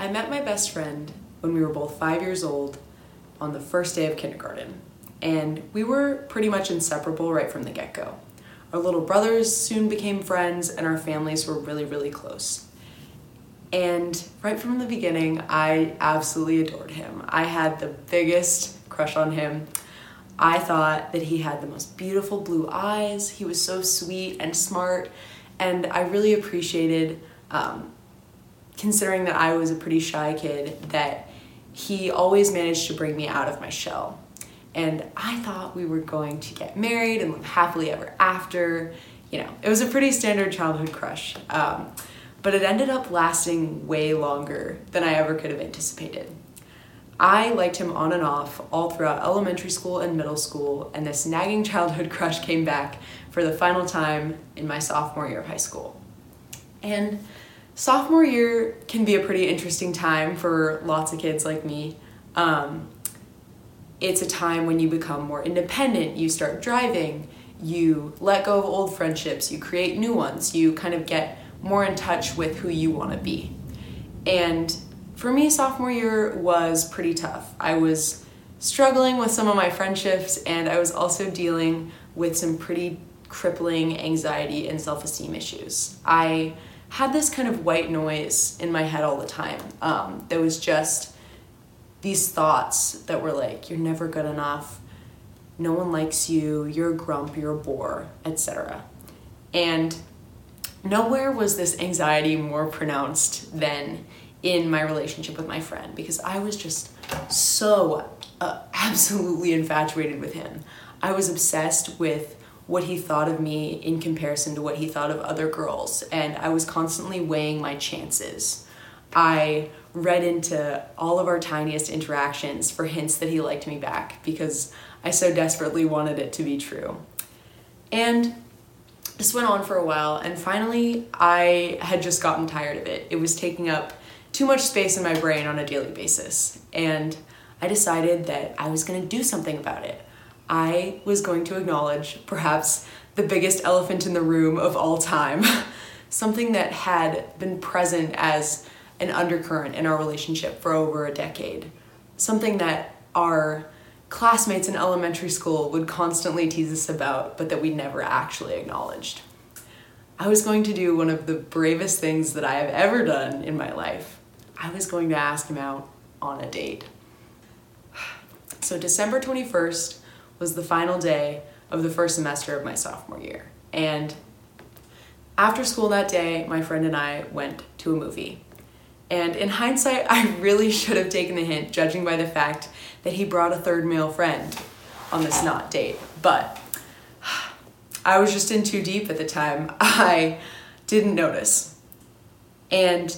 I met my best friend when we were both five years old on the first day of kindergarten, and we were pretty much inseparable right from the get go. Our little brothers soon became friends, and our families were really, really close. And right from the beginning, I absolutely adored him. I had the biggest crush on him. I thought that he had the most beautiful blue eyes. He was so sweet and smart, and I really appreciated, um, considering that I was a pretty shy kid, that he always managed to bring me out of my shell. And I thought we were going to get married and live happily ever after. You know, it was a pretty standard childhood crush. Um, but it ended up lasting way longer than I ever could have anticipated. I liked him on and off all throughout elementary school and middle school, and this nagging childhood crush came back for the final time in my sophomore year of high school. And sophomore year can be a pretty interesting time for lots of kids like me. Um, it's a time when you become more independent, you start driving, you let go of old friendships, you create new ones, you kind of get more in touch with who you want to be. And for me, sophomore year was pretty tough. I was struggling with some of my friendships, and I was also dealing with some pretty crippling anxiety and self esteem issues. I had this kind of white noise in my head all the time. Um, there was just these thoughts that were like, you're never good enough, no one likes you, you're a grump, you're a bore, etc. And nowhere was this anxiety more pronounced than in my relationship with my friend because I was just so uh, absolutely infatuated with him. I was obsessed with what he thought of me in comparison to what he thought of other girls, and I was constantly weighing my chances. I read into all of our tiniest interactions for hints that he liked me back because I so desperately wanted it to be true. And this went on for a while, and finally, I had just gotten tired of it. It was taking up too much space in my brain on a daily basis, and I decided that I was to do something about it. I was going to acknowledge perhaps the biggest elephant in the room of all time, something that had been present as an undercurrent in our relationship for over a decade, something that our classmates in elementary school would constantly tease us about, but that we never actually acknowledged. I was going to do one of the bravest things that I have ever done in my life. I was going to ask him out on a date. So, December 21st was the final day of the first semester of my sophomore year. And after school that day, my friend and I went to a movie. And in hindsight, I really should have taken the hint, judging by the fact that he brought a third male friend on this not date. But I was just in too deep at the time. I didn't notice. And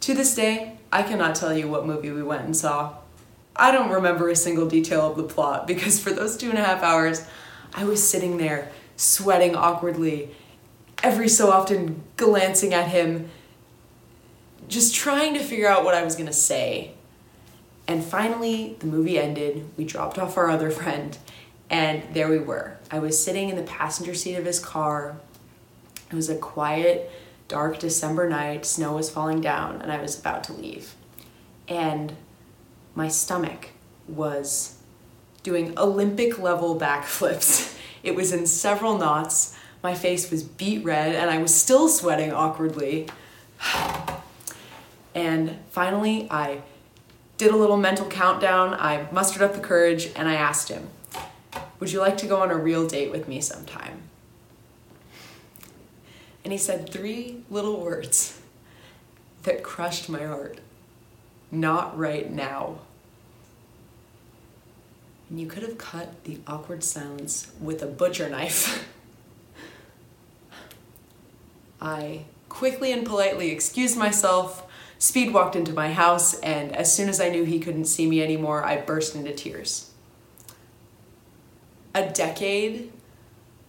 to this day, I cannot tell you what movie we went and saw. I don't remember a single detail of the plot because for those two and a half hours, I was sitting there sweating awkwardly, every so often glancing at him just trying to figure out what I was gonna say. And finally, the movie ended. We dropped off our other friend, and there we were. I was sitting in the passenger seat of his car. It was a quiet, dark December night. Snow was falling down, and I was about to leave. And my stomach was doing Olympic level backflips. It was in several knots. My face was beet red, and I was still sweating awkwardly. And finally, I did a little mental countdown. I mustered up the courage and I asked him, Would you like to go on a real date with me sometime? And he said three little words that crushed my heart Not right now. And you could have cut the awkward silence with a butcher knife. I quickly and politely excused myself Speed walked into my house, and as soon as I knew he couldn't see me anymore, I burst into tears. A decade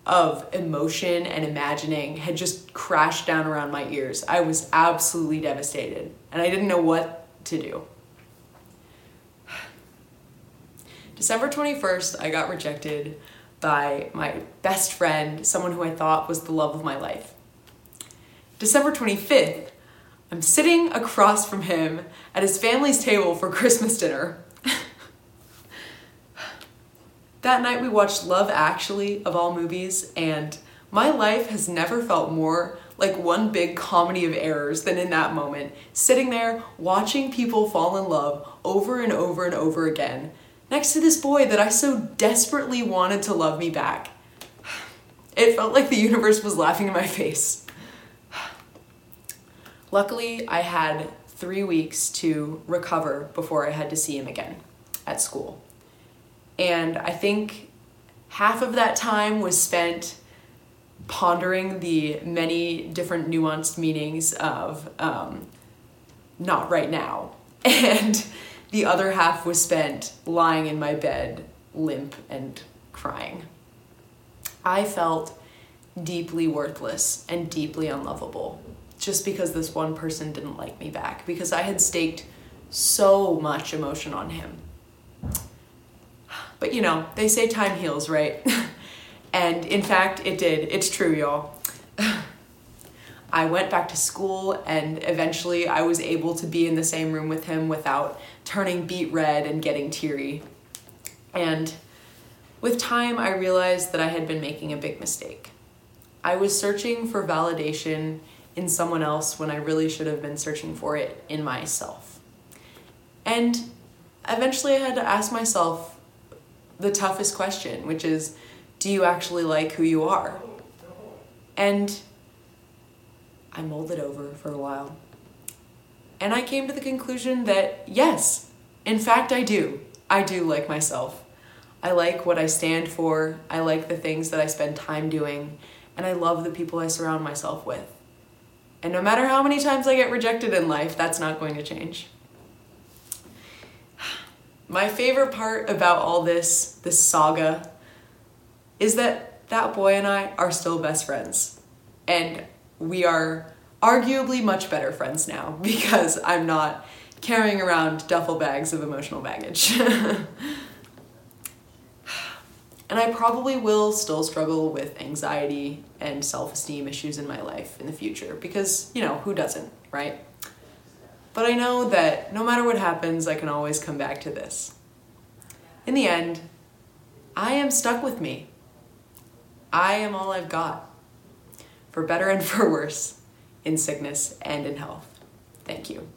of emotion and imagining had just crashed down around my ears. I was absolutely devastated, and I didn't know what to do. December 21st, I got rejected by my best friend, someone who I thought was the love of my life. December 25th, I'm sitting across from him at his family's table for Christmas dinner. that night we watched Love Actually, of all movies, and my life has never felt more like one big comedy of errors than in that moment, sitting there watching people fall in love over and over and over again, next to this boy that I so desperately wanted to love me back. It felt like the universe was laughing in my face. Luckily, I had three weeks to recover before I had to see him again at school. And I think half of that time was spent pondering the many different nuanced meanings of um, not right now. And the other half was spent lying in my bed, limp and crying. I felt deeply worthless and deeply unlovable just because this one person didn't like me back, because I had staked so much emotion on him. But you know, they say time heals, right? and in fact, it did. It's true, y'all. I went back to school and eventually I was able to be in the same room with him without turning beet red and getting teary. And with time, I realized that I had been making a big mistake. I was searching for validation in someone else when I really should have been searching for it in myself. And eventually I had to ask myself the toughest question, which is do you actually like who you are? And I mulled it over for a while. And I came to the conclusion that yes, in fact, I do. I do like myself. I like what I stand for. I like the things that I spend time doing. And I love the people I surround myself with. And no matter how many times I get rejected in life, that's not going to change. My favorite part about all this, this saga, is that that boy and I are still best friends. And we are arguably much better friends now because I'm not carrying around duffel bags of emotional baggage. and I probably will still struggle with anxiety and self esteem issues in my life in the future because, you know, who doesn't, right? But I know that no matter what happens, I can always come back to this. In the end, I am stuck with me. I am all I've got for better and for worse, in sickness and in health. Thank you.